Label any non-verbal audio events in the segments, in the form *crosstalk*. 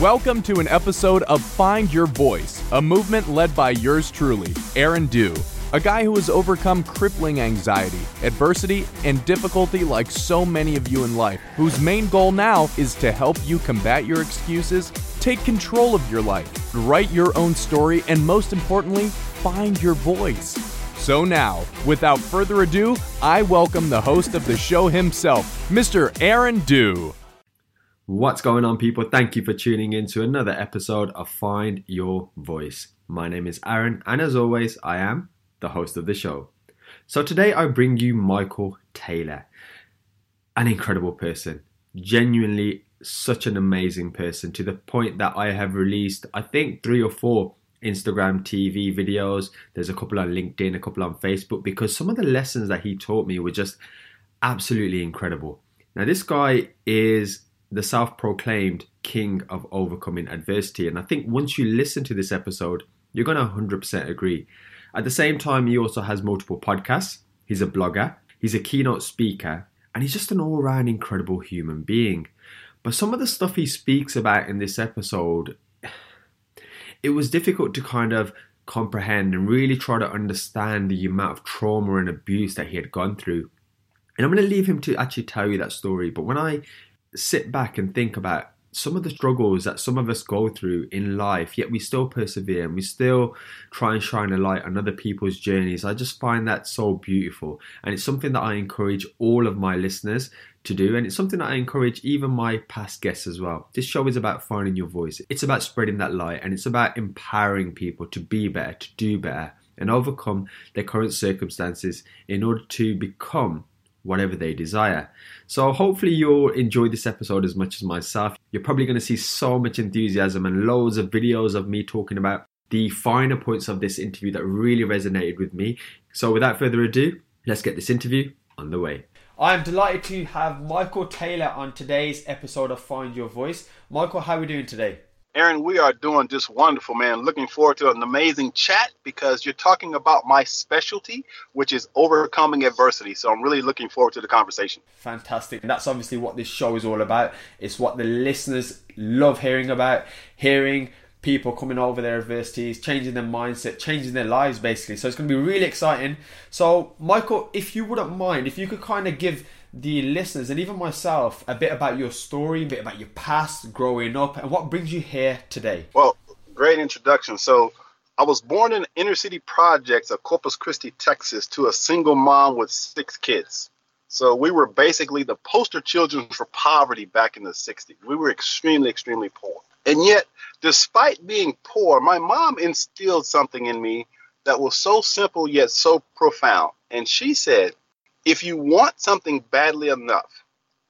Welcome to an episode of Find Your Voice, a movement led by yours truly, Aaron Dew, a guy who has overcome crippling anxiety, adversity, and difficulty like so many of you in life, whose main goal now is to help you combat your excuses, take control of your life, write your own story, and most importantly, find your voice. So now, without further ado, I welcome the host of the show himself, Mr. Aaron Dew. What's going on, people? Thank you for tuning in to another episode of Find Your Voice. My name is Aaron, and as always, I am the host of the show. So today I bring you Michael Taylor, an incredible person, genuinely such an amazing person to the point that I have released, I think, three or four Instagram TV videos. There's a couple on LinkedIn, a couple on Facebook, because some of the lessons that he taught me were just absolutely incredible. Now, this guy is the self proclaimed king of overcoming adversity. And I think once you listen to this episode, you're going to 100% agree. At the same time, he also has multiple podcasts. He's a blogger, he's a keynote speaker, and he's just an all round incredible human being. But some of the stuff he speaks about in this episode, it was difficult to kind of comprehend and really try to understand the amount of trauma and abuse that he had gone through. And I'm going to leave him to actually tell you that story. But when I sit back and think about some of the struggles that some of us go through in life, yet we still persevere and we still try and shine a light on other people's journeys. I just find that so beautiful. And it's something that I encourage all of my listeners to do. And it's something that I encourage even my past guests as well. This show is about finding your voice, it's about spreading that light, and it's about empowering people to be better, to do better, and overcome their current circumstances in order to become whatever they desire. So hopefully you'll enjoy this episode as much as myself. You're probably going to see so much enthusiasm and loads of videos of me talking about the finer points of this interview that really resonated with me. So without further ado, let's get this interview on the way. I'm delighted to have Michael Taylor on today's episode of Find Your Voice. Michael, how are we doing today? Aaron, we are doing just wonderful, man. Looking forward to an amazing chat because you're talking about my specialty, which is overcoming adversity. So I'm really looking forward to the conversation. Fantastic. And that's obviously what this show is all about. It's what the listeners love hearing about, hearing people coming over their adversities, changing their mindset, changing their lives basically. So it's going to be really exciting. So, Michael, if you wouldn't mind, if you could kind of give the listeners and even myself a bit about your story, a bit about your past, growing up, and what brings you here today. Well, great introduction. So, I was born in inner city projects of Corpus Christi, Texas, to a single mom with six kids. So we were basically the poster children for poverty back in the 60s. We were extremely, extremely poor. And yet, despite being poor, my mom instilled something in me that was so simple yet so profound. And she said, if you want something badly enough,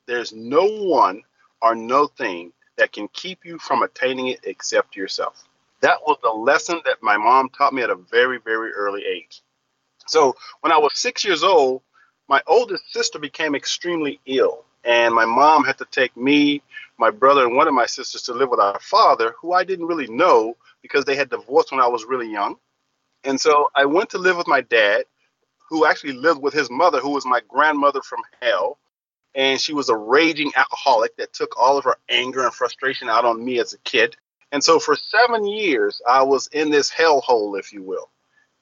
there's no one or no thing that can keep you from attaining it except yourself. That was the lesson that my mom taught me at a very, very early age. So when I was six years old, my oldest sister became extremely ill, and my mom had to take me, my brother, and one of my sisters to live with our father, who I didn't really know because they had divorced when I was really young. And so I went to live with my dad, who actually lived with his mother, who was my grandmother from hell. And she was a raging alcoholic that took all of her anger and frustration out on me as a kid. And so for seven years, I was in this hellhole, if you will,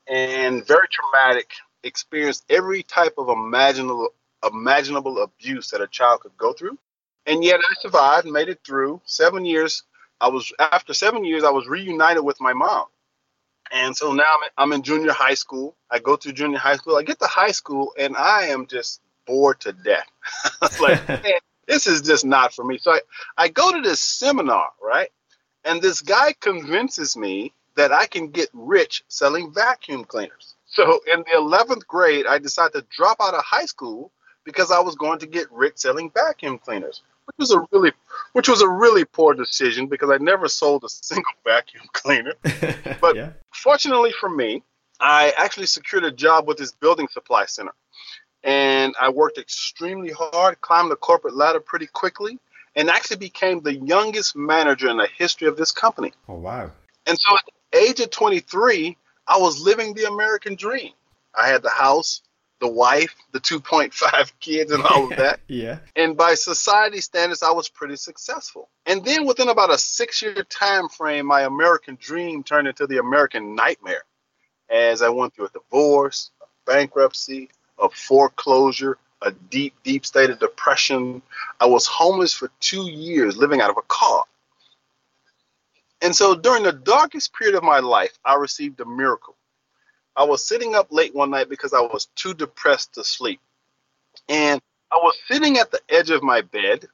and very traumatic, experienced every type of imaginable imaginable abuse that a child could go through. And yet I survived, made it through. Seven years, I was after seven years, I was reunited with my mom. And so now I'm, I'm in junior high school. I go to junior high school. I get to high school and I am just bored to death. *laughs* like, *laughs* man, this is just not for me. So I, I go to this seminar, right? And this guy convinces me that I can get rich selling vacuum cleaners. So in the 11th grade, I decided to drop out of high school because I was going to get rich selling vacuum cleaners which was a really which was a really poor decision because I never sold a single vacuum *laughs* cleaner. *laughs* But yeah. fortunately for me, I actually secured a job with this building supply center. And I worked extremely hard, climbed the corporate ladder pretty quickly, and actually became the youngest manager in the history of this company. Oh wow. And so at the age of 23, I was living the American dream. I had the house, the wife, the 2.5 *laughs* kids, and all of that. yeah. And by society standards, I was pretty successful. And then within about a six year time frame, my American dream turned into the American nightmare as I went through a divorce, a bankruptcy, a foreclosure, a deep, deep state of depression. I was homeless for two years, living out of a car. And so during the darkest period of my life, I received a miracle. I was sitting up late one night because I was too depressed to sleep. And I was sitting at the edge of my bed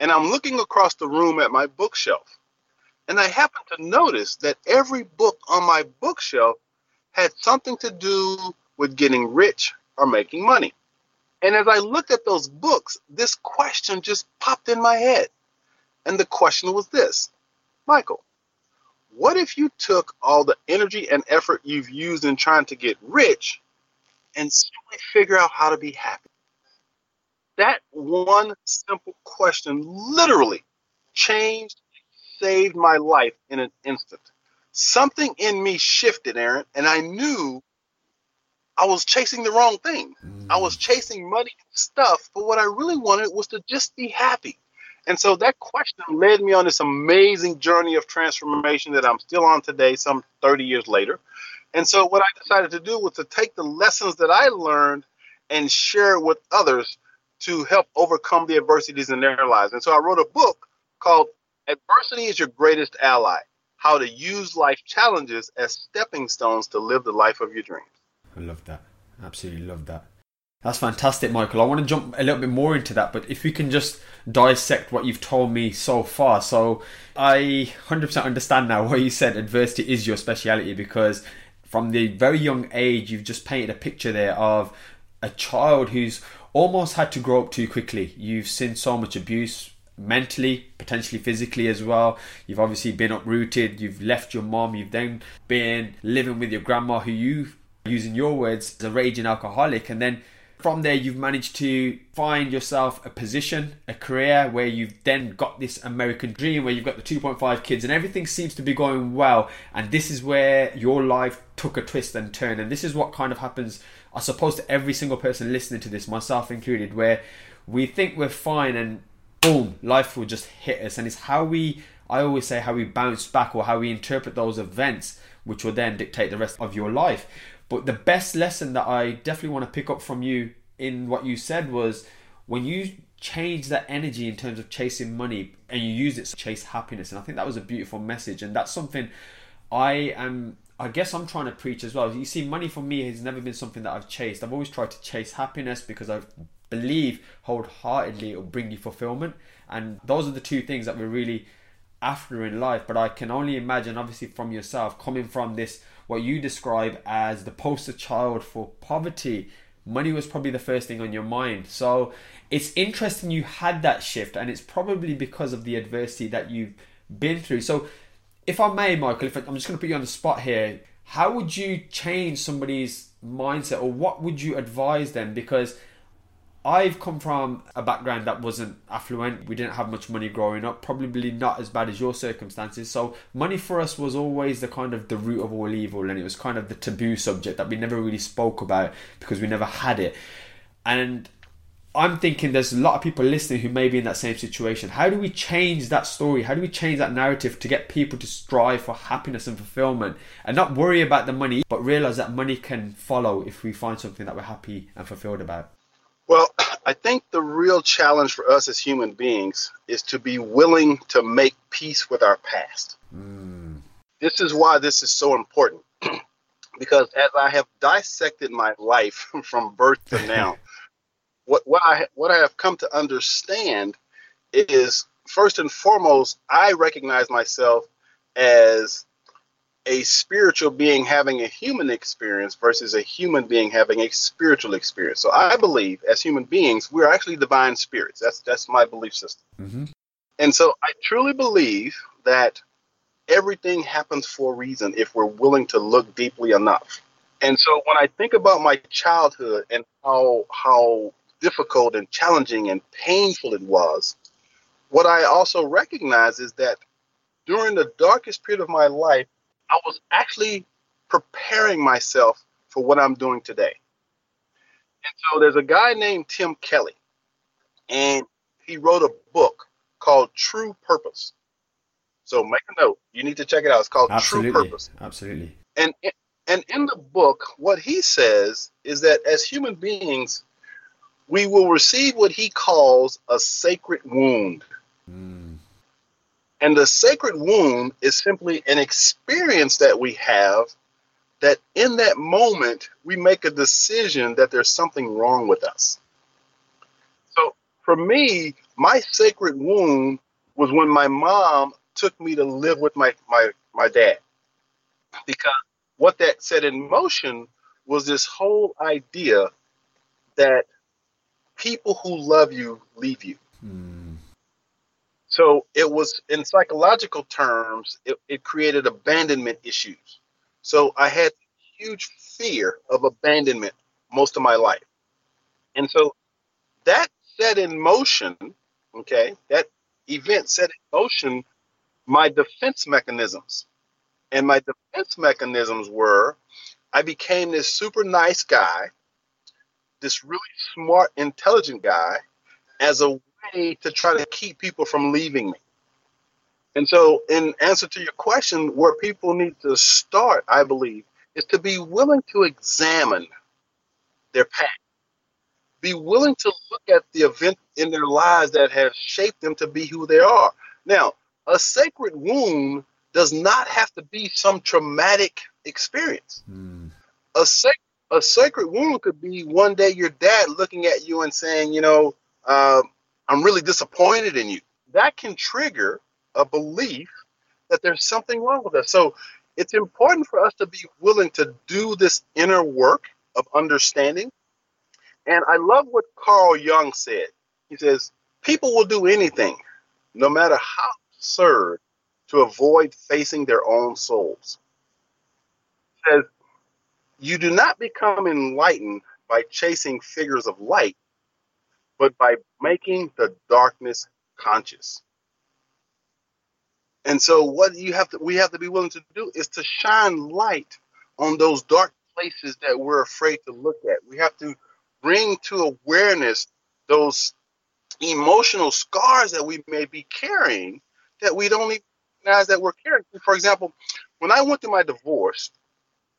and I'm looking across the room at my bookshelf. And I happened to notice that every book on my bookshelf had something to do with getting rich or making money. And as I looked at those books, this question just popped in my head. And the question was this Michael, what if you took all the energy and effort you've used in trying to get rich and simply figure out how to be happy? That one simple question literally changed, saved my life in an instant. Something in me shifted, Aaron, and I knew I was chasing the wrong thing. Mm. I was chasing money and stuff, but what I really wanted was to just be happy. And so that question led me on this amazing journey of transformation that I'm still on today, some 30 years later. And so what I decided to do was to take the lessons that I learned and share it with others to help overcome the adversities in their lives. And so I wrote a book called Adversity is Your Greatest Ally How to Use Life Challenges as Stepping Stones to Live the Life of Your Dreams. I love that. Absolutely love that. That's fantastic, Michael. I want to jump a little bit more into that, but if we can just dissect what you've told me so far. So, I 100% understand now why you said adversity is your speciality because from the very young age, you've just painted a picture there of a child who's almost had to grow up too quickly. You've seen so much abuse mentally, potentially physically as well. You've obviously been uprooted, you've left your mom, you've then been living with your grandma, who you, using your words, is a raging alcoholic, and then from there, you've managed to find yourself a position, a career where you've then got this American dream, where you've got the 2.5 kids, and everything seems to be going well. And this is where your life took a twist and turn. And this is what kind of happens, I suppose, to every single person listening to this, myself included, where we think we're fine and boom, life will just hit us. And it's how we, I always say, how we bounce back or how we interpret those events, which will then dictate the rest of your life. But the best lesson that I definitely want to pick up from you in what you said was when you change that energy in terms of chasing money and you use it to chase happiness. And I think that was a beautiful message. And that's something I am I guess I'm trying to preach as well. You see, money for me has never been something that I've chased. I've always tried to chase happiness because I believe wholeheartedly it will bring you fulfillment. And those are the two things that we're really after in life. But I can only imagine, obviously, from yourself, coming from this what you describe as the poster child for poverty, money was probably the first thing on your mind. So it's interesting you had that shift, and it's probably because of the adversity that you've been through. So, if I may, Michael, if I, I'm just going to put you on the spot here, how would you change somebody's mindset, or what would you advise them? Because I've come from a background that wasn't affluent. We didn't have much money growing up, probably not as bad as your circumstances. So money for us was always the kind of the root of all evil and it was kind of the taboo subject that we never really spoke about because we never had it. And I'm thinking there's a lot of people listening who may be in that same situation. How do we change that story? How do we change that narrative to get people to strive for happiness and fulfillment and not worry about the money, but realize that money can follow if we find something that we're happy and fulfilled about? Well, I think the real challenge for us as human beings is to be willing to make peace with our past. Mm. This is why this is so important. *clears throat* because as I have dissected my life *laughs* from birth to now, *laughs* what, what I what I have come to understand is first and foremost, I recognize myself as a spiritual being having a human experience versus a human being having a spiritual experience. So I believe as human beings, we're actually divine spirits. That's that's my belief system. Mm-hmm. And so I truly believe that everything happens for a reason if we're willing to look deeply enough. And so when I think about my childhood and how how difficult and challenging and painful it was, what I also recognize is that during the darkest period of my life, I was actually preparing myself for what I'm doing today. And so there's a guy named Tim Kelly, and he wrote a book called True Purpose. So make a note. You need to check it out. It's called Absolutely. True Purpose. Absolutely. And and in the book, what he says is that as human beings, we will receive what he calls a sacred wound. Mm. And the sacred wound is simply an experience that we have that in that moment we make a decision that there's something wrong with us. So for me, my sacred wound was when my mom took me to live with my my, my dad. Because what that set in motion was this whole idea that people who love you leave you. So it was in psychological terms, it, it created abandonment issues. So I had huge fear of abandonment most of my life. And so that set in motion, okay, that event set in motion my defense mechanisms. And my defense mechanisms were I became this super nice guy, this really smart, intelligent guy, as a way to try to keep people from leaving me. And so, in answer to your question, where people need to start, I believe, is to be willing to examine their past. Be willing to look at the event in their lives that have shaped them to be who they are. Now, a sacred wound does not have to be some traumatic experience. Mm. A, sac- a sacred wound could be one day your dad looking at you and saying, you know, uh, I'm really disappointed in you. That can trigger a belief that there's something wrong with us. So it's important for us to be willing to do this inner work of understanding. And I love what Carl Jung said. He says, People will do anything, no matter how absurd, to avoid facing their own souls. He says, You do not become enlightened by chasing figures of light, but by making the darkness conscious. And so what you have to we have to be willing to do is to shine light on those dark places that we're afraid to look at. We have to bring to awareness those emotional scars that we may be carrying that we don't even recognize that we're carrying. For example, when I went through my divorce,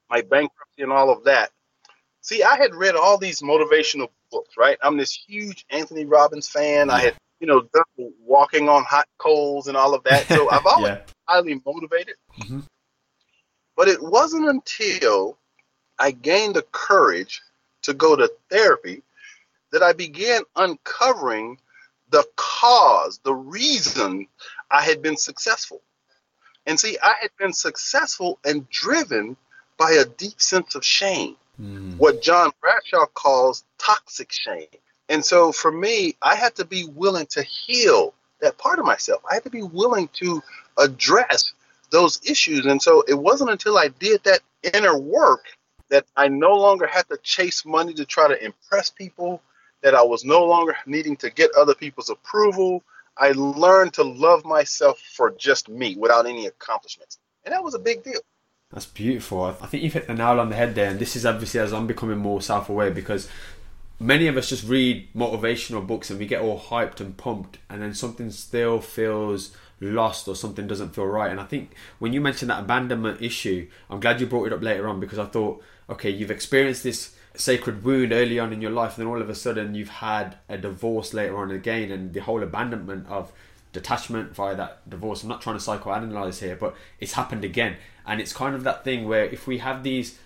my bankruptcy and all of that, see, I had read all these motivational books, right? I'm this huge Anthony Robbins fan. I had you know, done walking on hot coals and all of that. So *laughs* I've always Yeah. been highly motivated. Mhm. But it wasn't until I gained the courage to go to therapy that I began uncovering the cause, the reason I had been successful. And see, I had been successful and driven by a deep sense of shame Mm. what John Bradshaw calls toxic shame. And so for me, I had to be willing to heal that part of myself. I had to be willing to address those issues. And so it wasn't until I did that inner work that I no longer had to chase money to try to impress people, that I was no longer needing to get other people's approval. I learned to love myself for just me without any accomplishments. And that was a big deal. That's beautiful. I think you've hit the nail on the head there, and this is obviously as I'm becoming more self-aware because many of us just read motivational books and we get all hyped and pumped, and then something still feels lost or something doesn't feel right. And I think when you mentioned that abandonment issue, I'm glad you brought it up later on because I thought, okay, you've experienced this sacred wound early on in your life, and then all of a sudden you've had a divorce later on again, and the whole abandonment of detachment via that divorce. I'm not trying to psychoanalyze here, but it's happened again. And it's kind of that thing where if we have these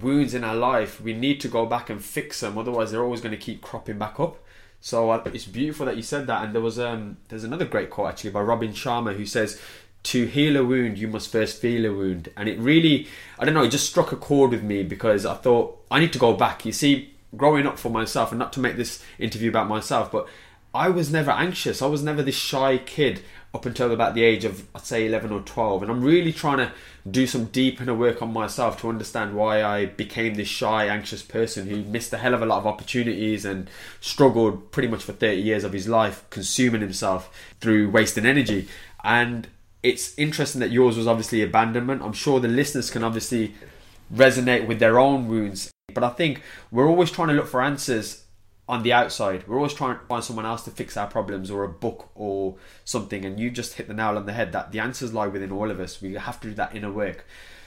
wounds in our life, we need to go back and fix them. Otherwise, they're always going to keep cropping back up. So uh, it's beautiful that you said that. And there was um, there's another great quote actually by Robin Sharma who says, "To heal a wound, you must first feel a wound." And it really, I don't know, it just struck a chord with me because I thought I need to go back. You see, growing up for myself, and not to make this interview about myself, but I was never anxious. I was never this shy kid up until about the age of I'd say 11 or 12 and I'm really trying to do some deep inner work on myself to understand why I became this shy anxious person who missed a hell of a lot of opportunities and struggled pretty much for 30 years of his life consuming himself through wasting energy. And it's interesting that yours was obviously abandonment. I'm sure the listeners can obviously resonate with their own wounds. But I think we're always trying to look for answers on the outside. We're always trying to find someone else to fix our problems or a book or something. And you just hit the nail on the head that the answers lie within all of us. We have to do that inner work.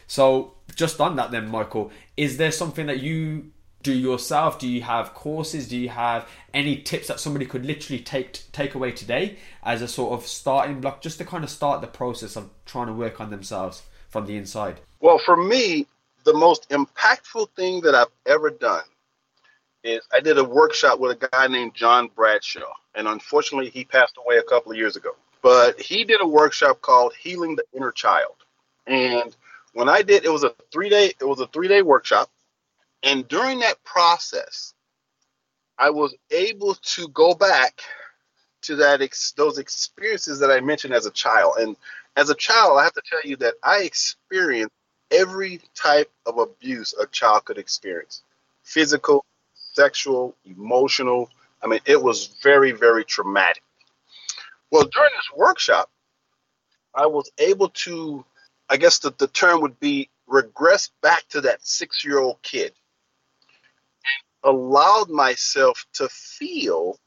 So, just on that, then, Michael, is there something that you do yourself? Do you have courses? Do you have any tips that somebody could literally take take away today as a sort of starting block, just to kind of start the process of trying to work on themselves from the inside? Well, for me, the most impactful thing that I've ever done is I did a workshop with a guy named John Bradshaw, and unfortunately, he passed away a couple of years ago. But he did a workshop called Healing the Inner Child, and when I did, it was a three day it was a three day workshop, and during that process, I was able to go back to that ex- those experiences that I mentioned as a child, and as a child, I have to tell you that I experienced every type of abuse a child could experience. Physical, sexual, emotional. I mean, it was very, very traumatic. Well, during this workshop, I was able to, I guess the, the term would be regress back to that six year old kid and allowed myself to feel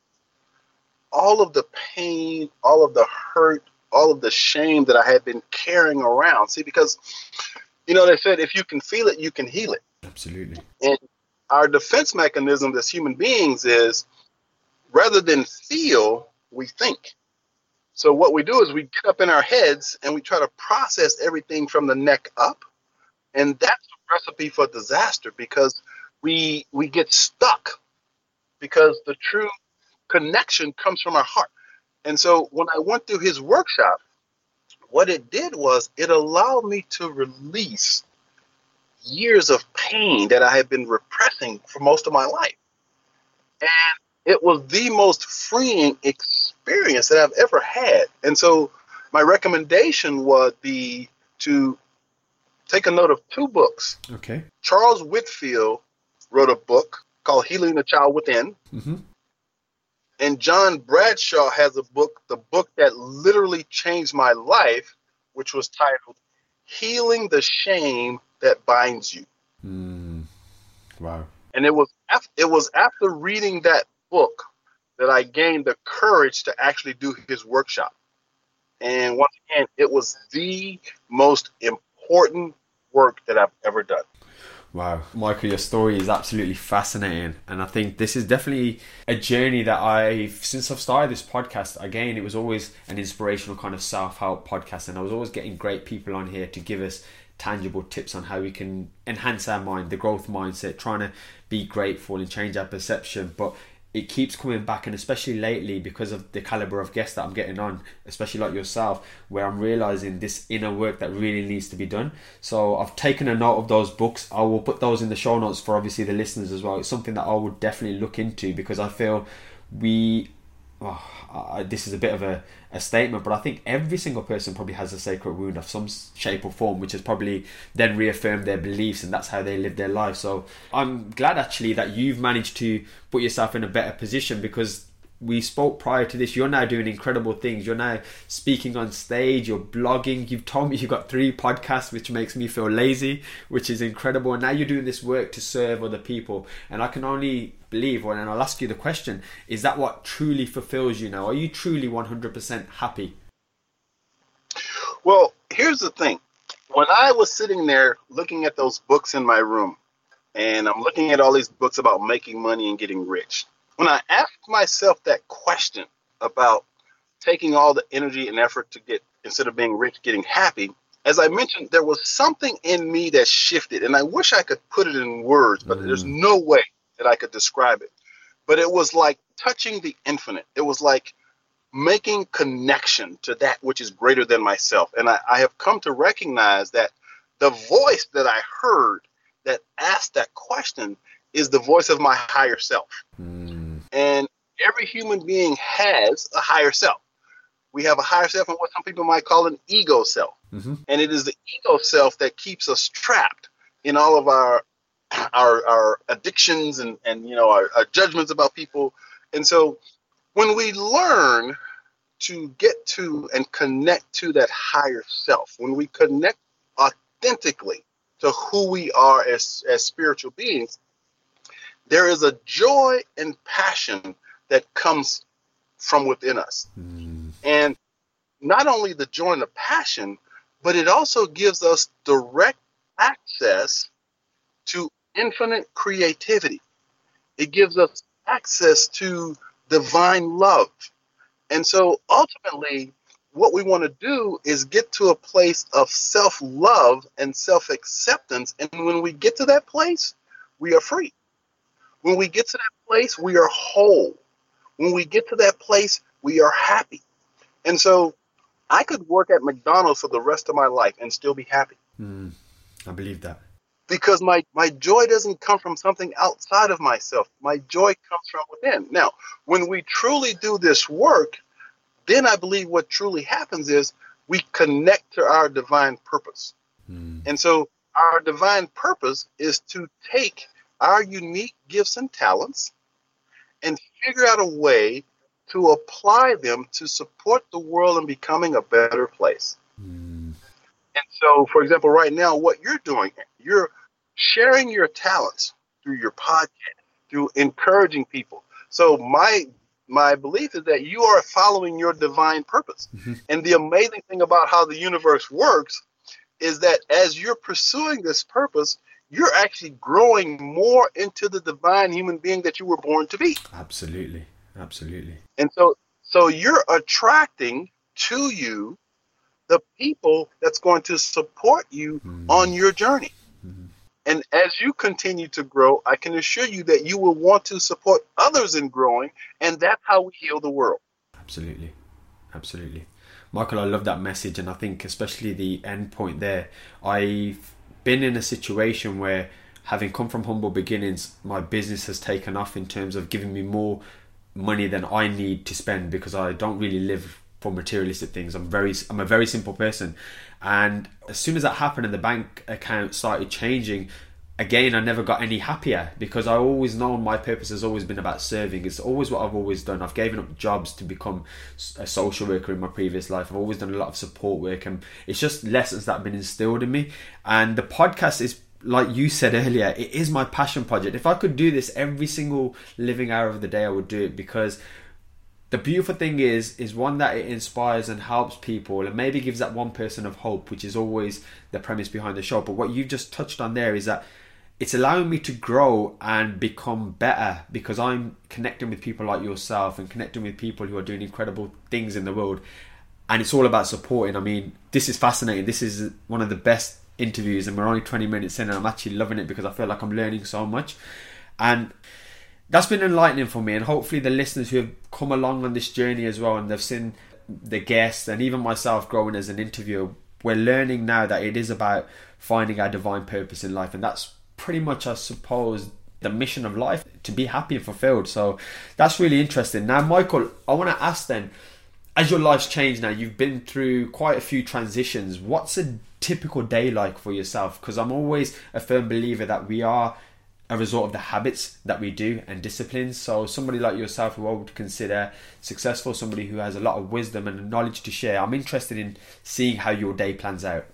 all of the pain, all of the hurt, all of the shame that I had been carrying around. See, because, you know, they said if you can feel it, you can heal it. Absolutely. And our defense mechanism as human beings is rather than feel, we think. So what we do is we get up in our heads and we try to process everything from the neck up. And that's a recipe for disaster because we we get stuck because the true connection comes from our heart. And so when I went through his workshop, what it did was it allowed me to release years of pain that I had been repressing for most of my life. And it was the most freeing experience that I've ever had. And so my recommendation would be to take a note of two books. Okay. Charles Whitfield wrote a book called Healing the Child Within. Mm-hmm. And John Bradshaw has a book, the book that literally changed my life, which was titled Healing the Shame That Binds You. Mm. Wow. And it was af- it was after reading that book that I gained the courage to actually do his workshop. And once again, it was the most important work that I've ever done. Wow, Michael, your story is absolutely fascinating, and I think this is definitely a journey that I, since I've started this podcast, again, it was always an inspirational kind of self-help podcast, and I was always getting great people on here to give us tangible tips on how we can enhance our mind, the growth mindset, trying to be grateful and change our perception. But it keeps coming back, and especially lately because of the caliber of guests that I'm getting on, especially like yourself, where I'm realizing this inner work that really needs to be done. So I've taken a note of those books. I will put those in the show notes for obviously the listeners as well. It's something that I would definitely look into because I feel we oh, uh, this is a bit of a, a statement, but I think every single person probably has a sacred wound of some shape or form, which has probably then reaffirmed their beliefs, and that's how they live their life. So I'm glad actually that you've managed to put yourself in a better position because we spoke prior to this. You're now doing incredible things. You're now speaking on stage. You're blogging. You've told me you've got three podcasts, which makes me feel lazy, which is incredible. And now you're doing this work to serve other people. And I can only believe, and I'll ask you the question: Is that what truly fulfills you now? Are you truly 100% happy? Well, here's the thing. When I was sitting there looking at those books in my room, and I'm looking at all these books about making money and getting rich when I asked myself that question about taking all the energy and effort to get instead of being rich, getting happy, as I mentioned, there was something in me that shifted, and I wish I could put it in words, but mm. there's no way that I could describe it. But it was like touching the infinite. It was like making connection to that which is greater than myself. And I, I have come to recognize that the voice that I heard that asked that question is the voice of my higher self. Mm. And every human being has a higher self. We have a higher self and what some people might call an ego self. Mm-hmm. And it is the ego self that keeps us trapped in all of our *clears throat* our, our addictions and, and you know our, our judgments about people. And so when we learn to get to and connect to that higher self, when we connect authentically to who we are as, as spiritual beings, there is a joy and passion that comes from within us. Mm. And not only the joy and the passion, but it also gives us direct access to infinite creativity. It gives us access to divine love. And so ultimately, what we want to do is get to a place of self love and self acceptance. And when we get to that place, we are free. When we get to that place, we are whole. When we get to that place, we are happy. And so I could work at McDonald's for the rest of my life and still be happy Mm. I believe that. because my, my joy doesn't come from something outside of myself. My joy comes from within. Now, when we truly do this work, then I believe what truly happens is we connect to our divine purpose. Mm. And so our divine purpose is to take our unique gifts and talents and figure out a way to apply them to support the world in becoming a better place. Mm. And so, for example, right now, what you're doing, you're sharing your talents through your podcast, through encouraging people. So my my belief is that you are following your divine purpose. Mhm. And the amazing thing about how the universe works is that as you're pursuing this purpose, you're actually growing more into the divine human being that you were born to be. Absolutely. Absolutely. And so so you're attracting to you the people that's going to support you Mm. on your journey. Mhm. And as you continue to grow, I can assure you that you will want to support others in growing, and that's how we heal the world. Absolutely. Absolutely. Michael, I love that message, and I think especially the end point there. I've been in a situation where, having come from humble beginnings, my business has taken off in terms of giving me more money than I need to spend because I don't really live for materialistic things. I'm very, I'm a very simple person, and as soon as that happened and the bank account started changing, again I never got any happier because I always known my purpose has always been about serving. It's always what I've always done. I've given up jobs to become a social worker in my previous life. I've always done a lot of support work, and it's just lessons that have been instilled in me. And the podcast is like you said earlier, it is my passion project. If I could do this every single living hour of the day, I would do it because the beautiful thing is is one that it inspires and helps people and maybe gives that one person of hope which is always the premise behind the show but what you've just touched on there is that it's allowing me to grow and become better because i'm connecting with people like yourself and connecting with people who are doing incredible things in the world. And it's all about supporting. I mean this is fascinating. This is one of the best interviews and we're only 20 minutes in and i'm actually loving it because i feel like i'm learning so much. And that's been enlightening for me and hopefully the listeners who have come along on this journey as well and they've seen the guests and even myself growing as an interviewer we're learning now that it is about finding our divine purpose in life and that's pretty much i suppose the mission of life to be happy and fulfilled so that's really interesting now michael i want to ask then as your life's changed now you've been through quite a few transitions what's a typical day like for yourself because i'm always a firm believer that we are a result of the habits that we do and disciplines. So somebody like yourself who I would consider successful, somebody who has a lot of wisdom and knowledge to share, I'm interested in seeing how your day plans out.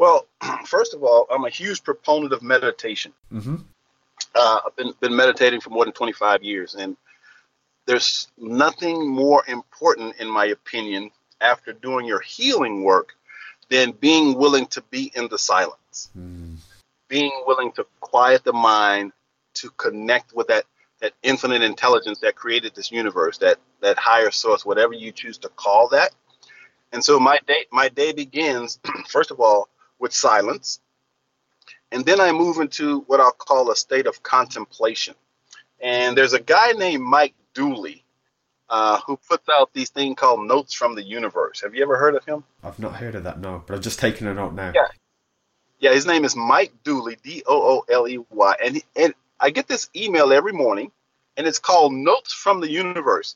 Well, *clears throat* first of all, I'm a huge proponent of meditation. Mm-hmm. Uh, I've been, been meditating for more than 25 years, and there's nothing more important, in my opinion, after doing your healing work than being willing to be in the silence. Mm. being willing to quiet the mind to connect with that that infinite intelligence that created this universe that that higher source whatever you choose to call that and so my day my day begins *clears throat* first of all with silence. And then i move into what i'll call a state of contemplation. And there's a guy named mike dooley uh, who puts out these things called notes from the universe. Have you ever heard of him? I've not heard of that, no, but I've just taken a note now. Yeah. Yeah, his name is Mike Dooley, D O O L E Y, and he, and I get this email every morning, and it's called Notes from the Universe,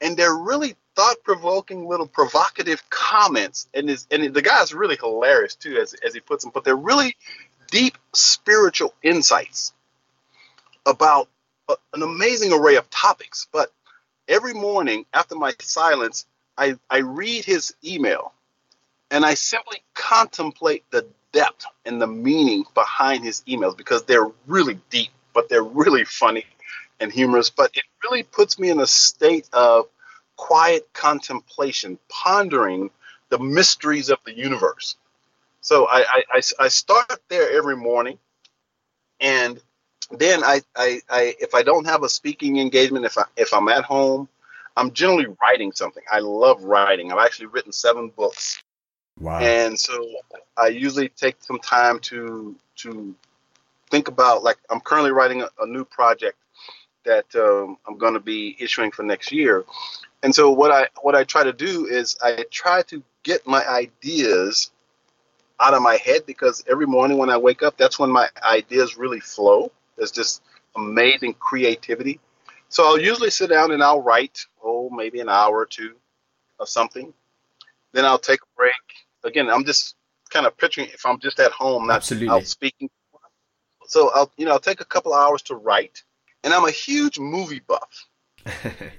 and they're really thought-provoking little provocative comments, and is and the guy's really hilarious too, as as he puts them, but they're really deep spiritual insights about a, an amazing array of topics. But every morning after my silence, I I read his email and I simply contemplate the depth and the meaning behind his emails because they're really deep but they're really funny and humorous. But it really puts me in a state of quiet contemplation, pondering the mysteries of the universe. So I, I, I start there every morning, and then I, I, I, if I don't have a speaking engagement, if I if I'm at home, I'm generally writing something. I love writing. I've actually written seven books. Wow. And so I usually take some time to to think about like I'm currently writing a, a new project that um, I'm going to be issuing for next year. And so what I what I try to do is I try to get my ideas out of my head because every morning when I wake up, that's when my ideas really flow. There's just amazing creativity. So I'll usually sit down and I'll write, oh, maybe an hour or two of something. Then I'll take a break. Again, I'm just kind of picturing if I'm just at home, not Absolutely. out speaking. So I'll, you know, I'll take a couple hours to write. And I'm a huge movie buff. *laughs*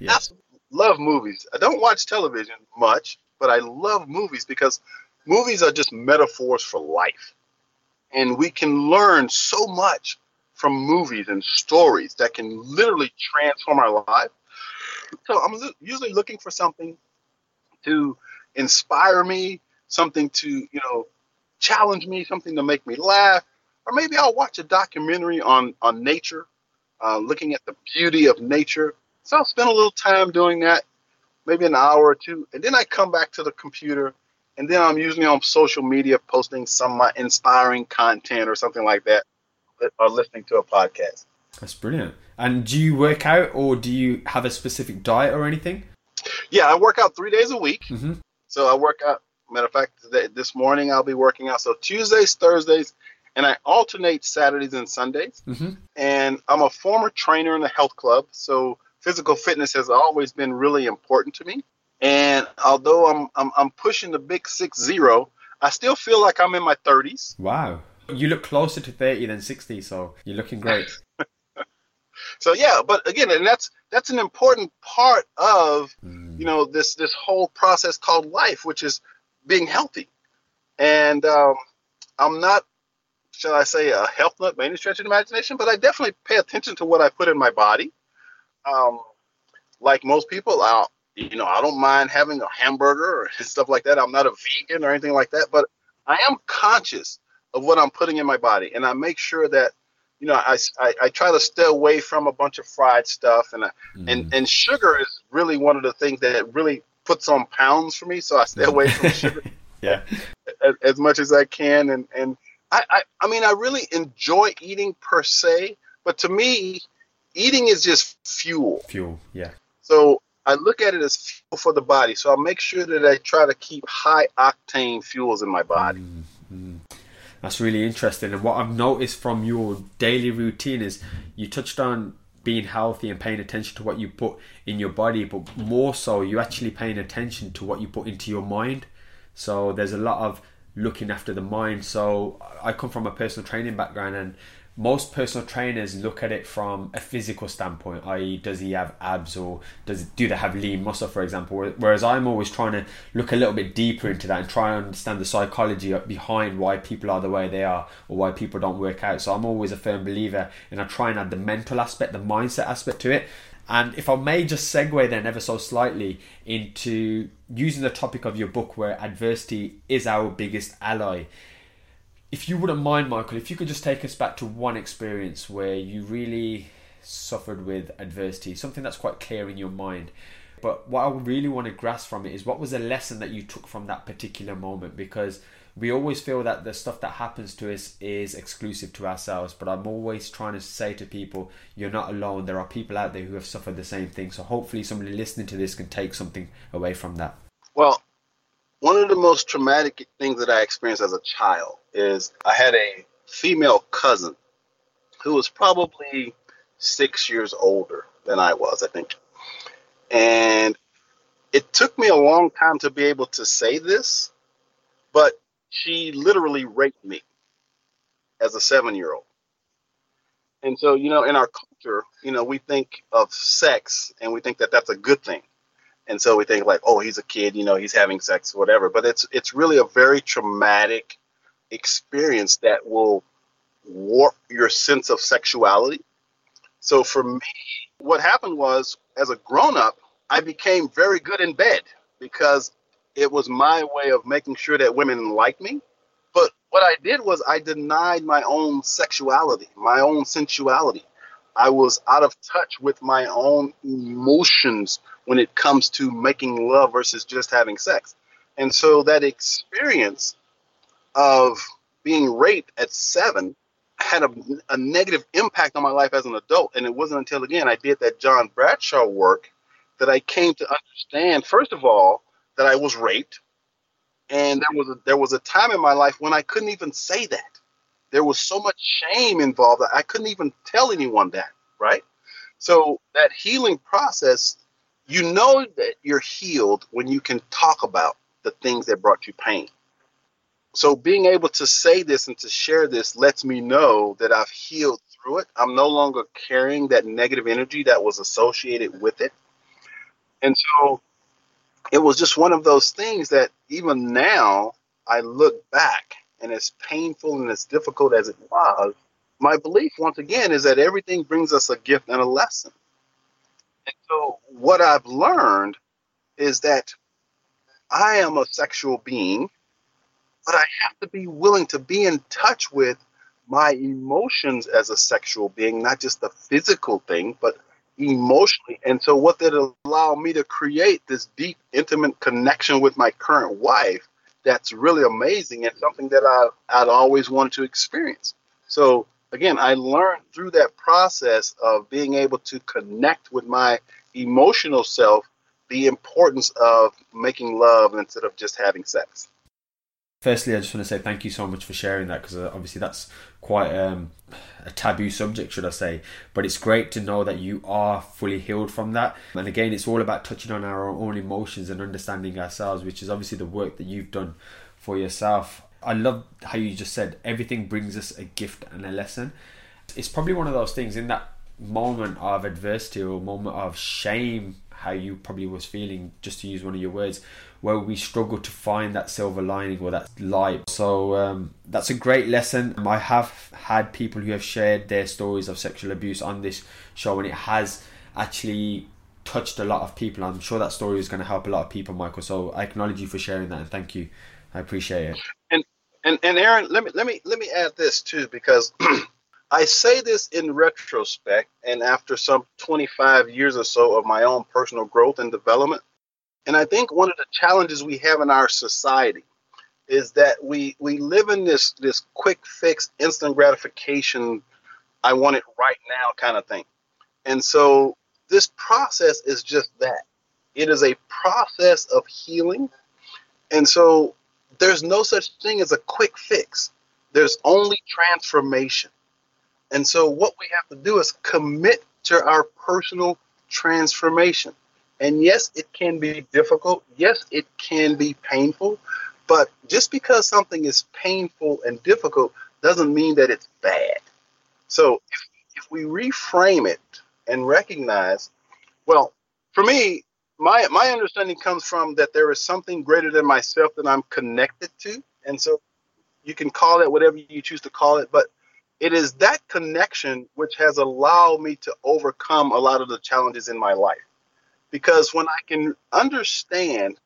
yes. I love movies. I don't watch television much, but I love movies because movies are just metaphors for life. And we can learn so much from movies and stories that can literally transform our life. So I'm usually looking for something to inspire me, something to, you know, challenge me, something to make me laugh, or maybe I'll watch a documentary on on nature, uh, looking at the beauty of nature. So I'll spend a little time doing that, maybe an hour or two, and then I come back to the computer, and then I'm usually on social media posting some of my inspiring content or something like that or listening to a podcast. That's brilliant. And do you work out or do you have a specific diet or anything? Yeah, I work out three days a week. Mm-hmm. So I work out. Matter of fact, this morning I'll be working out. So Tuesdays, Thursdays, and I alternate Saturdays and Sundays. Mm-hmm. And I'm a former trainer in the health club, so physical fitness has always been really important to me. And although I'm I'm, I'm pushing the big six zero, I still feel like I'm in my 30s. Wow. You look closer to 30 than 60, so you're looking great. *laughs* so yeah, but again, and that's that's an important part of Mm. you know this this whole process called life, which is being healthy. And um, I'm not, shall I say, a health nut by any stretch of imagination, but I definitely pay attention to what I put in my body. Um, like most people, I you know I don't mind having a hamburger or *laughs* stuff like that. I'm not a vegan or anything like that, but I am conscious of what I'm putting in my body, and I make sure that you know I, I, I try to stay away from a bunch of fried stuff, and I, Mm. and and sugar is really one of the things that really puts on pounds for me. So I stay away from *laughs* sugar yeah. as, as much as I can, and and I, I I mean I really enjoy eating per se, but to me, eating is just fuel. Fuel. Yeah. So I look at it as fuel for the body. So I make sure that I try to keep high octane fuels in my body. Mm, mm. That's really interesting. And what I've noticed from your daily routine is you touched on being healthy and paying attention to what you put in your body, but more so, you're actually paying attention to what you put into your mind. So there's a lot of looking after the mind. So I come from a personal training background, and most personal trainers look at it from a physical standpoint, i.e., does he have abs or does do they have lean muscle, for example? Whereas I'm always trying to look a little bit deeper into that and try and understand the psychology behind why people are the way they are or why people don't work out. So I'm always a firm believer, and I try and add the mental aspect, the mindset aspect to it. And if I may just segue then ever so slightly into using the topic of your book where adversity is our biggest ally. If you wouldn't mind, Michael, if you could just take us back to one experience where you really suffered with adversity, something that's quite clear in your mind. But what I really want to grasp from it is what was the lesson that you took from that particular moment? Because we always feel that the stuff that happens to us is exclusive to ourselves. But I'm always trying to say to people, you're not alone. There are people out there who have suffered the same thing. So hopefully, somebody listening to this can take something away from that. Well, one of the most traumatic things that I experienced as a child is I had a female cousin who was probably six years older than I was, I think. And it took me a long time to be able to say this, but she literally raped me as a seven year old. And so, you know, in our culture, you know, we think of sex and we think that that's a good thing. And so we think like, oh, he's a kid, you know, he's having sex, whatever. But it's it's really a very traumatic experience that will warp your sense of sexuality So for me, what happened was as a grown up, I became very good in bed because it was my way of making sure that women liked me. But what I did was I denied my own sexuality, my own sensuality. I was out of touch with my own emotions when it comes to making love versus just having sex. And so that experience of being raped at seven had a, a negative impact on my life as an adult. And it wasn't until, again, I did that John Bradshaw work that I came to understand, first of all, that I was raped. And there was a, there was a time in my life when I couldn't even say that. There was so much shame involved that I couldn't even tell anyone that, right? So that healing process, you know that you're healed when you can talk about the things that brought you pain. So being able to say this and to share this lets me know that I've healed through it. I'm no longer carrying that negative energy that was associated with it. And so it was just one of those things that even now I look back and as painful and as difficult as it was, my belief once again is that everything brings us a gift and a lesson. And so what I've learned is that I am a sexual being, but I have to be willing to be in touch with my emotions as a sexual being, not just the physical thing, but emotionally. And so, what that allowed me to create this deep, intimate connection with my current wife that's really amazing and something that I, I'd always wanted to experience. So, again, I learned through that process of being able to connect with my emotional self the importance of making love instead of just having sex. Firstly, I just want to say thank you so much for sharing that because uh, obviously that's quite um, a taboo subject, should I say. But it's great to know that you are fully healed from that. And again, it's all about touching on our own emotions and understanding ourselves, which is obviously the work that you've done for yourself. I love how you just said everything brings us a gift and a lesson. It's probably one of those things in that moment of adversity or moment of shame how you probably was feeling, just to use one of your words, where we struggle to find that silver lining or that light. So um, that's a great lesson. I have had people who have shared their stories of sexual abuse on this show, and it has actually touched a lot of people. I'm sure that story is going to help a lot of people, Michael. So I acknowledge you for sharing that, and thank you. I appreciate it. And and and Aaron, let me let me let me add this too, because *clears throat* I say this in retrospect and after some 25 years or so of my own personal growth and development. And I think one of the challenges we have in our society is that we we live in this this quick fix, instant gratification, I want it right now kind of thing. And so this process is just that. It is a process of healing. And so there's no such thing as a quick fix. There's only transformation. And so, what we have to do is commit to our personal transformation. And yes, it can be difficult. Yes, it can be painful. But just because something is painful and difficult doesn't mean that it's bad. So, if, if we reframe it and recognize, well, for me, my, my understanding comes from that there is something greater than myself that I'm connected to. And so you can call it whatever you choose to call it, but it is that connection which has allowed me to overcome a lot of the challenges in my life. Because when I can understand,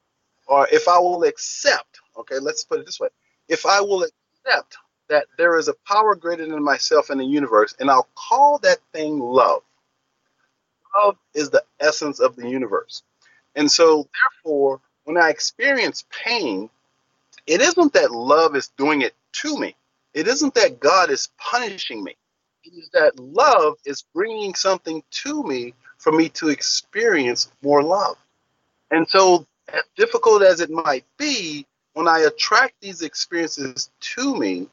or if I will accept, okay, let's put it this way if I will accept that there is a power greater than myself in the universe, and I'll call that thing love. Love is the essence of the universe. And so, therefore, when I experience pain, it isn't that love is doing it to me it isn't that God is punishing me. It is that love is bringing something to me for me to experience more love. And so, as difficult as it might be, when I attract these experiences to me,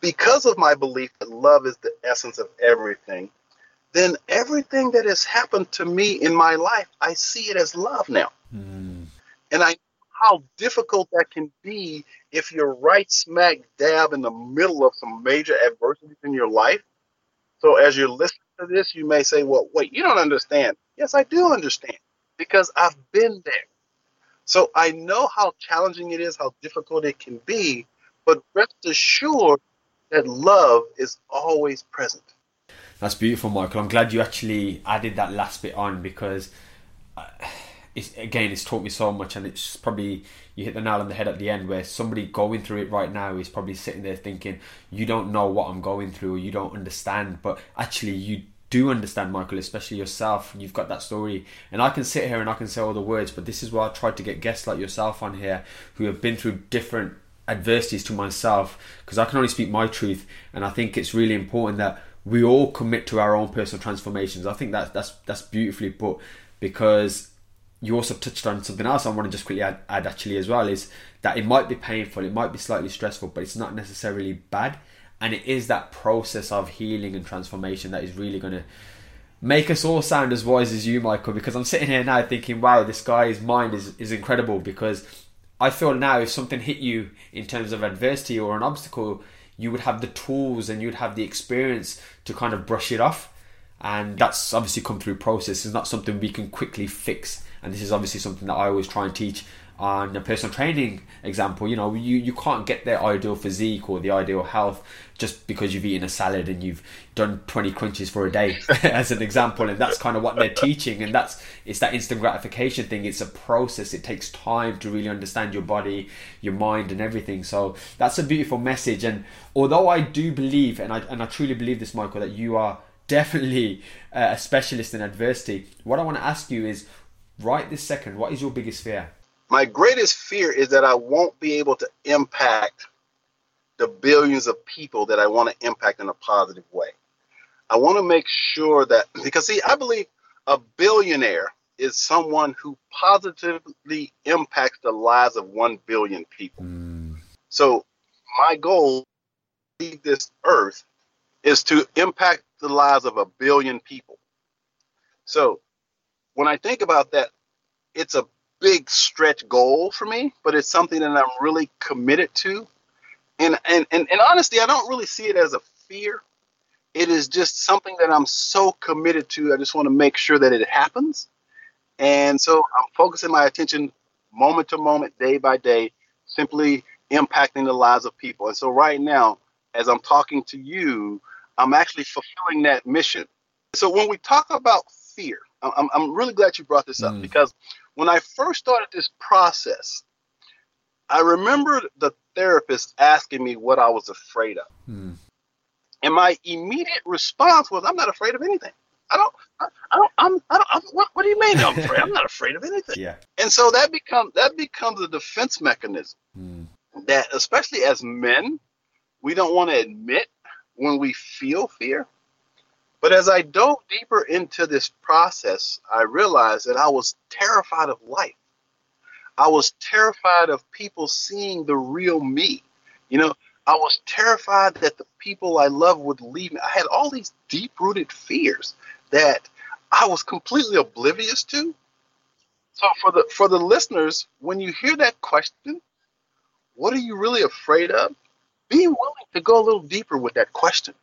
because of my belief that love is the essence of everything, then everything that has happened to me in my life, I see it as love now. Mm. And I know how difficult that can be if you're right smack dab in the middle of some major adversities in your life. So as you're listening to this, you may say, well, wait, you don't understand. Yes, I do understand because I've been there. So I know how challenging it is, how difficult it can be, but rest assured that love is always present. That's beautiful, Michael. I'm glad you actually added that last bit on because, uh, it's, again, it's taught me so much, and it's probably you hit the nail on the head at the end where somebody going through it right now is probably sitting there thinking, "You don't know what I'm going through, or you don't understand," but actually, you do understand, Michael, especially yourself. You've got that story, and I can sit here and I can say all the words, but this is why I tried to get guests like yourself on here who have been through different adversities to myself because I can only speak my truth, and I think it's really important that we all commit to our own personal transformations. I think that that's that's beautifully put because you also touched on something else I want to just quickly add, add actually as well is that it might be painful, it might be slightly stressful, but it's not necessarily bad. And it is that process of healing and transformation that is really going to make us all sound as wise as you, Michael. Because I'm sitting here now thinking, wow, this guy's mind is, is incredible. Because I feel now if something hit you in terms of adversity or an obstacle, you would have the tools and you'd have the experience to kind of brush it off. And that's obviously come through process. It's not something we can quickly fix. And this is obviously something that I always try and teach on a personal training example, you know, you, you can't get the ideal physique or the ideal health just because you've eaten a salad and you've done 20 crunches for a day *laughs* as an example. And that's kind of what they're teaching. And that's, it's that instant gratification thing. It's a process. It takes time to really understand your body, your mind and everything. So that's a beautiful message. And although I do believe, and I, and I truly believe this, Michael, that you are *laughs* definitely uh, a specialist in adversity, what I want to ask you is right this second, what is your biggest fear? My greatest fear is that I won't be able to impact the billions of people that I want to impact in a positive way. I want to make sure that, *laughs* because see, I believe a billionaire is someone who positively impacts the lives of 1 billion people. Mm. So, my goal leave this earth is to impact the lives of a billion people. So, when I think about that, it's a big stretch goal for me, but it's something that I'm really committed to. And and and, and honestly, I don't really see it as a fear. It is just something that I'm so committed to. I just want to make sure that it happens. And so I'm focusing my attention moment to moment, day by day, simply impacting the lives of people. And so right now, as I'm talking to you, I'm actually fulfilling that mission. So when we talk about fear, I'm, I'm really glad you brought this up mm. because when I first started this process, I remember the therapist asking me what I was afraid of. Hmm. And my immediate response was, I'm not afraid of anything. I don't, I, I don't, I'm, I don't, I'm, what, what do you mean I'm afraid? I'm not afraid of anything. *laughs* Yeah. And so that becomes, that becomes a defense mechanism hmm. that, especially as men, we don't want to admit when we feel fear. But as I dove deeper into this process, I realized that I was terrified of life. I was terrified of people seeing the real me. You know, I was terrified that the people I love would leave me. I had all these deep rooted fears that I was completely oblivious to. So for the for the listeners, when you hear that question, what are you really afraid of? Be willing to go a little deeper with that question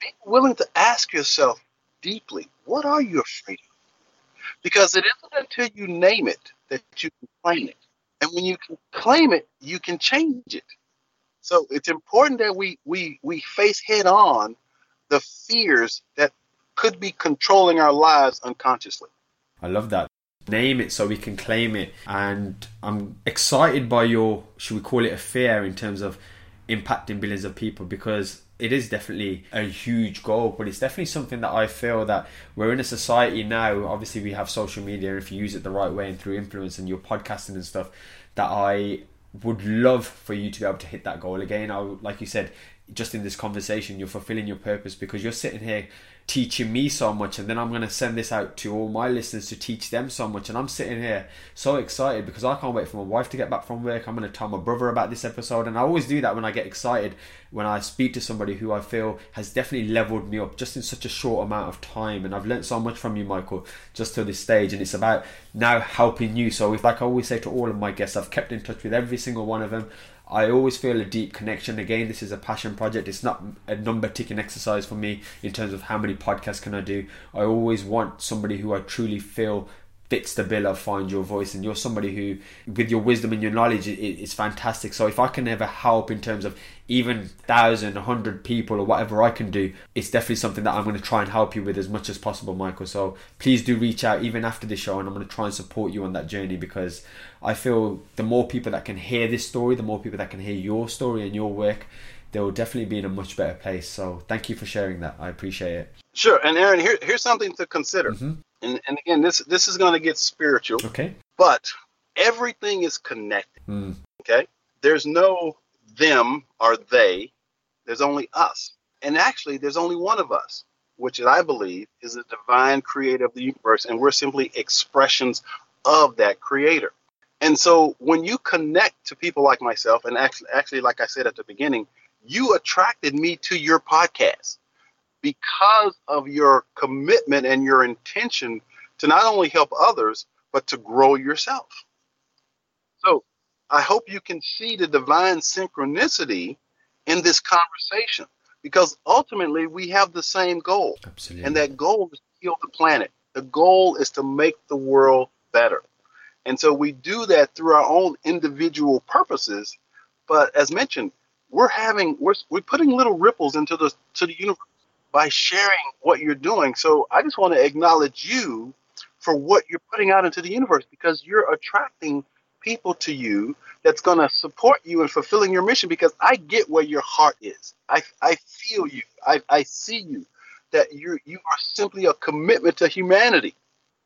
be willing to ask yourself deeply, what are you afraid of? Because it isn't until you name it that you can claim it. And when you can claim it, you can change it. So it's important that we we we face head on the fears that could be controlling our lives unconsciously. I love that. Name it so we can claim it. And I'm excited by your, should we call it a fear in terms of impacting billions of people because it is definitely a huge goal, but it's definitely something that I feel that we're in a society now. Obviously, we have social media, and if you use it the right way and through influence and your podcasting and stuff, that I would love for you to be able to hit that goal again. I, like you said, just in this conversation, you're fulfilling your purpose because you're sitting here teaching me so much and then I'm going to send this out to all my listeners to teach them so much and I'm sitting here so excited because I can't wait for my wife to get back from work. I'm going to tell my brother about this episode and I always do that when I get excited when I speak to somebody who I feel has definitely leveled me up just in such a short amount of time and I've learned so much from you Michael just to this stage and it's about now helping you. So if like I always say to all of my guests I've kept in touch with every single one of them I always feel a deep connection. Again, this is a passion project. It's not a number ticking exercise for me in terms of how many podcasts can I do. I always want somebody who I truly feel fits the bill of find your voice and you're somebody who with your wisdom and your knowledge it, it's fantastic so if i can ever help in terms of even thousand hundred people or whatever i can do it's definitely something that i'm going to try and help you with as much as possible michael so please do reach out even after the show and i'm going to try and support you on that journey because i feel the more people that can hear this story the more people that can hear your story and your work they will definitely be in a much better place so thank you for sharing that i appreciate it Sure. And Aaron, here, here's something to consider. Mm-hmm. And, and again, this this is going to get spiritual. Okay. But everything is connected. Mm. Okay. There's no them or they. There's only us. And actually, there's only one of us, which I believe is the divine creator of the universe, and we're simply expressions of that creator. And so, when you connect to people like myself, and actually, actually, like I said at the beginning, you attracted me to your podcast because of your commitment and your intention to not only help others, but to grow yourself. So I hope you can see the divine synchronicity in this conversation because ultimately we have the same goal. Absolutely. And that goal is to heal the planet. The goal is to make the world better. And so we do that through our own individual purposes. But as mentioned, we're having we're, we're putting little ripples into the to the universe by sharing what you're doing. So I just want to acknowledge you for what you're putting out into the universe because you're attracting people to you that's going to support you in fulfilling your mission because I get where your heart is. I, I feel you. I, I see you that you you are simply a commitment to humanity.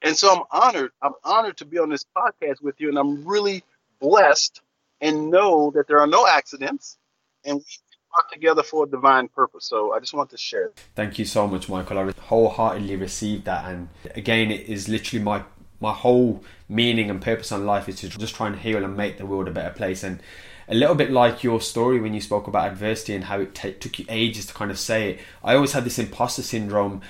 And so I'm honored. I'm honored to be on this podcast with you and I'm really blessed and know that there are no accidents and we brought together for a divine purpose. So I just want to share. Thank you so much, Michael. I wholeheartedly received that, and again, it is literally my my whole meaning and purpose on life is to just try and heal and make the world a better place. And a little bit like your story when you spoke about adversity and how it t- took you ages to kind of say it. I always had this imposter syndrome.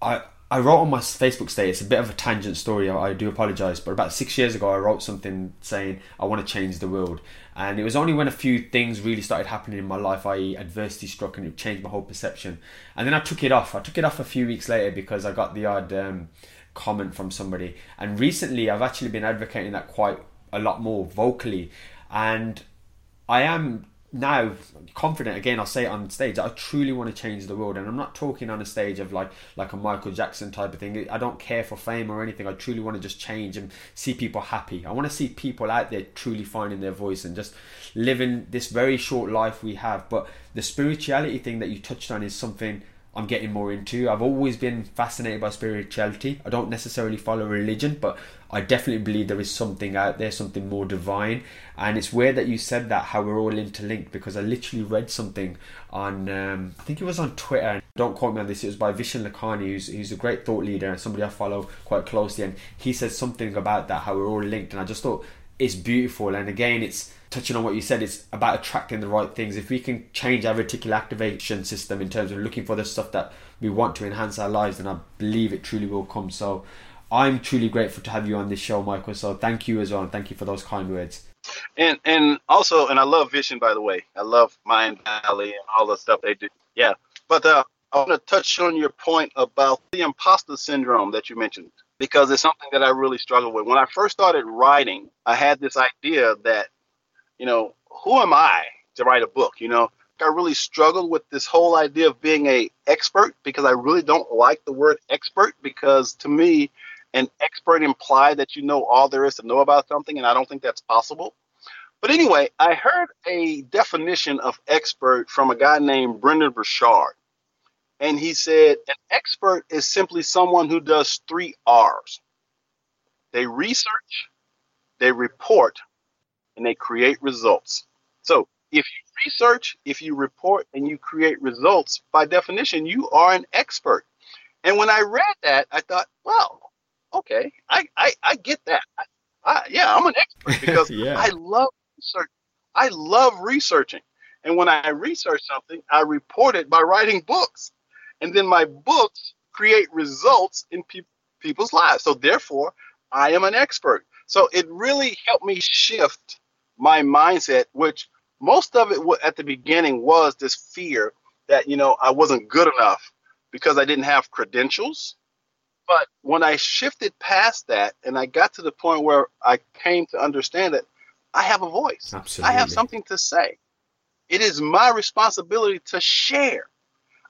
I I wrote on my Facebook status a bit of a tangent story. I, do apologize, but about six years ago, I wrote something saying I want to change the world, and it was only when a few things really started happening in my life, i.e., adversity struck, and it changed my whole perception. And then I took it off. I took it off a few weeks later because I got the odd um, comment from somebody. And recently, I've actually been advocating that quite a lot more vocally. And I am now confident again i'll say it on stage i truly want to change the world and i'm not talking on a stage of like like a michael jackson type of thing i don't care for fame or anything i truly want to just change and see people happy i want to see people out there truly finding their voice and just living this very short life we have but the spirituality thing that you touched on is something I'm getting more into. I've always been fascinated by spirituality. I don't necessarily follow religion, but I definitely believe there is something out there, something more divine. And it's weird that you said that, how we're all interlinked, because I literally read something on, um, I think it was on Twitter. Don't quote me on this. It was by Vishen Lakhiani, who's, who's a great thought leader and somebody I follow quite closely. And he said something about that, how we're all linked. And I just thought it's beautiful. And again, it's touching on what you said, it's about attracting the right things. If we can change our reticular activation system in terms of looking for the stuff that we want to enhance our lives, then I believe it truly will come. So I'm truly grateful to have you on this show, Michael. So thank you as well, and thank you for those kind words. And and also, and I love Vishen, by the way. I love Mindvalley and all the stuff they do. Yeah, but uh, I want to touch on your point about the imposter syndrome that you mentioned because it's something that I really struggle with. When I first started writing, I had this idea that you know, who am I to write a book? You know, I really struggled with this whole idea of being a expert because I really don't like the word expert because to me, an expert imply that you know all there is to know about something, and I don't think that's possible. But anyway, I heard a definition of expert from a guy named Brendon Burchard. And he said an expert is simply someone who does three R's they research, they report, and they create results. So if you research, if you report, and you create results, by definition, you are an expert. And when I read that, I thought, well, okay, I, I, I get that. I, I, yeah, I'm an *laughs* expert because yeah. I love research. I love researching. And when I research something, I report it by writing books. And then my books create results in pe- people's lives. So therefore, I am an expert. So it really helped me shift my mindset, which most of it at the beginning was this fear that, you know, I wasn't good enough because I didn't have credentials. But when I shifted past that and I got to the point where I came to understand that I have a voice, Absolutely. I have something to say. It is my responsibility to share.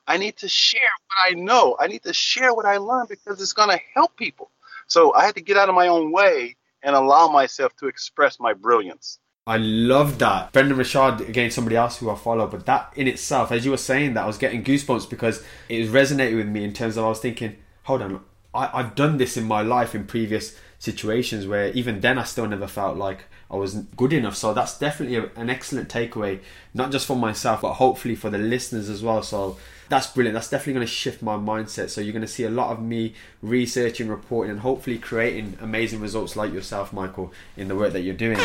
I need to share what I know. I need to share what I learned because it's going to help people. So I had to get out of my own way and allow myself to express my brilliance. I love that. Brendon Burchard, again, somebody else who I follow, but that in itself, as you were saying that, I was getting goosebumps because it was resonating with me in terms of I was thinking, hold on, I, I've done this in my life in previous situations where even then I still never felt like I was good enough. So that's definitely a, an excellent takeaway, not just for myself, but hopefully for the listeners as well. So that's brilliant. That's definitely going to shift my mindset. So you're going to see a lot of me researching, reporting, and hopefully creating amazing results like yourself, Michael, in the work that you're doing.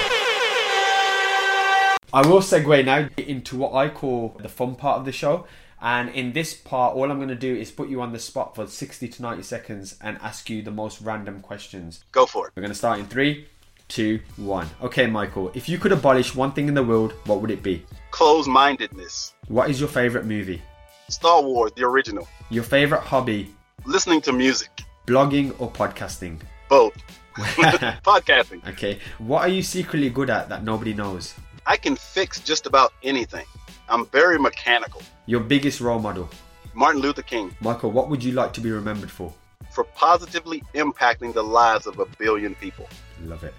I will segue now into what I call the fun part of the show. And in this part, all I'm going to do is put you on the spot for 60 to 90 seconds and ask you the most random questions. Go for it. We're going to start in three, two, one. Okay, Michael, if you could abolish one thing in the world, what would it be? Closed mindedness. What is your favorite movie? Star Wars, the original. Your favorite hobby? Listening to music. Blogging or podcasting? Both. *laughs* *laughs* Podcasting. Okay. What are you secretly good at that nobody knows? I can fix just about anything. I'm very mechanical. Your biggest role model? Martin Luther King. Michael, what would you like to be remembered for? For positively impacting the lives of a billion people. Love it.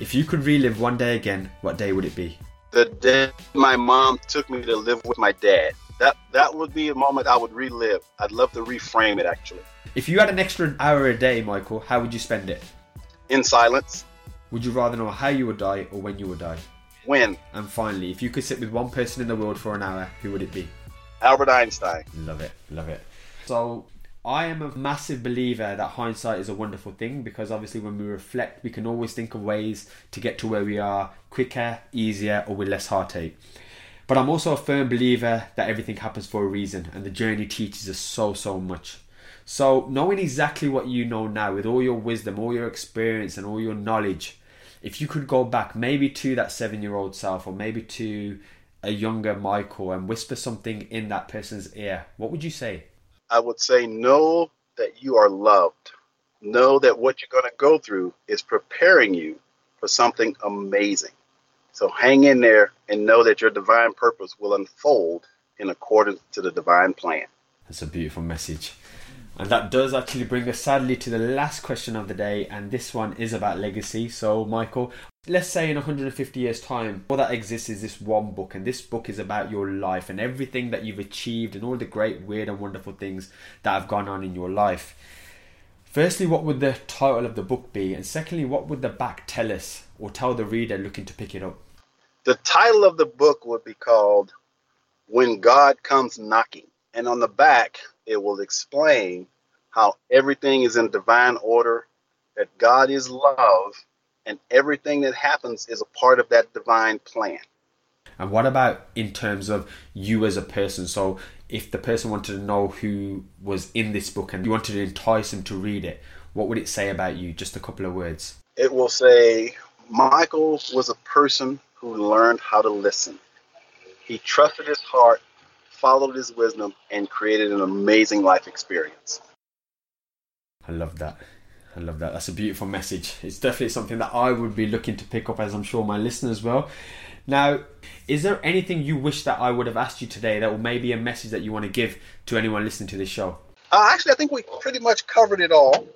If you could relive one day again, what day would it be? The day my mom took me to live with my dad. That that would be a moment I would relive. I'd love to reframe it actually. If you had an extra hour a day, Michael, how would you spend it? In silence. Would you rather know how you would die or when you would die? When? And finally, if you could sit with one person in the world for an hour, who would it be? Albert Einstein. Love it, love it. So, I am a massive believer that hindsight is a wonderful thing because obviously, when we reflect, we can always think of ways to get to where we are quicker, easier, or with less heartache. But I'm also a firm believer that everything happens for a reason and the journey teaches us so, so much. So, knowing exactly what you know now, with all your wisdom, all your experience, and all your knowledge, if you could go back maybe to that seven year old self or maybe to a younger Michael and whisper something in that person's ear, what would you say? I would say know that you are loved. Know that what you're going to go through is preparing you for something amazing. So hang in there and know that your divine purpose will unfold in accordance to the divine plan. That's a beautiful message. And that does actually bring us sadly to the last question of the day, and this one is about legacy. So, Michael, let's say in 150 years' time, all that exists is this one book, and this book is about your life and everything that you've achieved and all the great, weird, and wonderful things that have gone on in your life. Firstly, what would the title of the book be? And secondly, what would the back tell us or tell the reader looking to pick it up? The title of the book would be called When God Comes Knocking. And on the back, it will explain how everything is in divine order, that God is love, and everything that happens is a part of that divine plan. And what about in terms of you as a person? So, if the person wanted to know who was in this book and you wanted to entice them to read it, what would it say about you? Just a couple of words. It will say Michael was a person who learned how to listen. He trusted his heart, followed his wisdom, and created an amazing life experience. I love that. I love that. That's a beautiful message. It's definitely something that I would be looking to pick up, as I'm sure my listeners will. Now, is there anything you wish that I would have asked you today that will maybe a message that you want to give to anyone listening to this show? Uh, actually, I think we pretty much covered it all.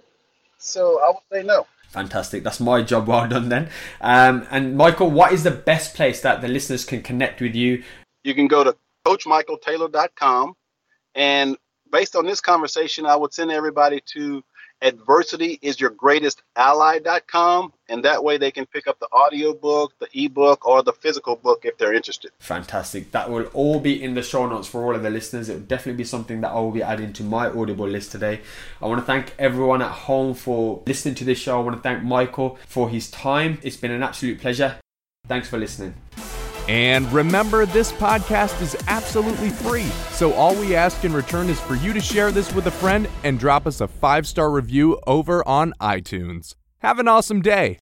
So I would say no. Fantastic. That's my job well done then. Um, and Michael, what is the best place that the listeners can connect with you? You can go to coachmichaeltaylor.com. And based on this conversation, I would send everybody to adversity is your greatest ally.com and that way they can pick up the audio book the ebook or the physical book if they're interested. Fantastic. That will all be in the show notes for all of the listeners. It will definitely be something that i will be adding to my audible list today. I want to thank everyone at home for listening to this show. I want to thank michael for his time. It's been an absolute pleasure. Thanks for listening and remember, this podcast is absolutely free. So all we ask in return is for you to share this with a friend and drop us a five star review over on iTunes. Have an awesome day.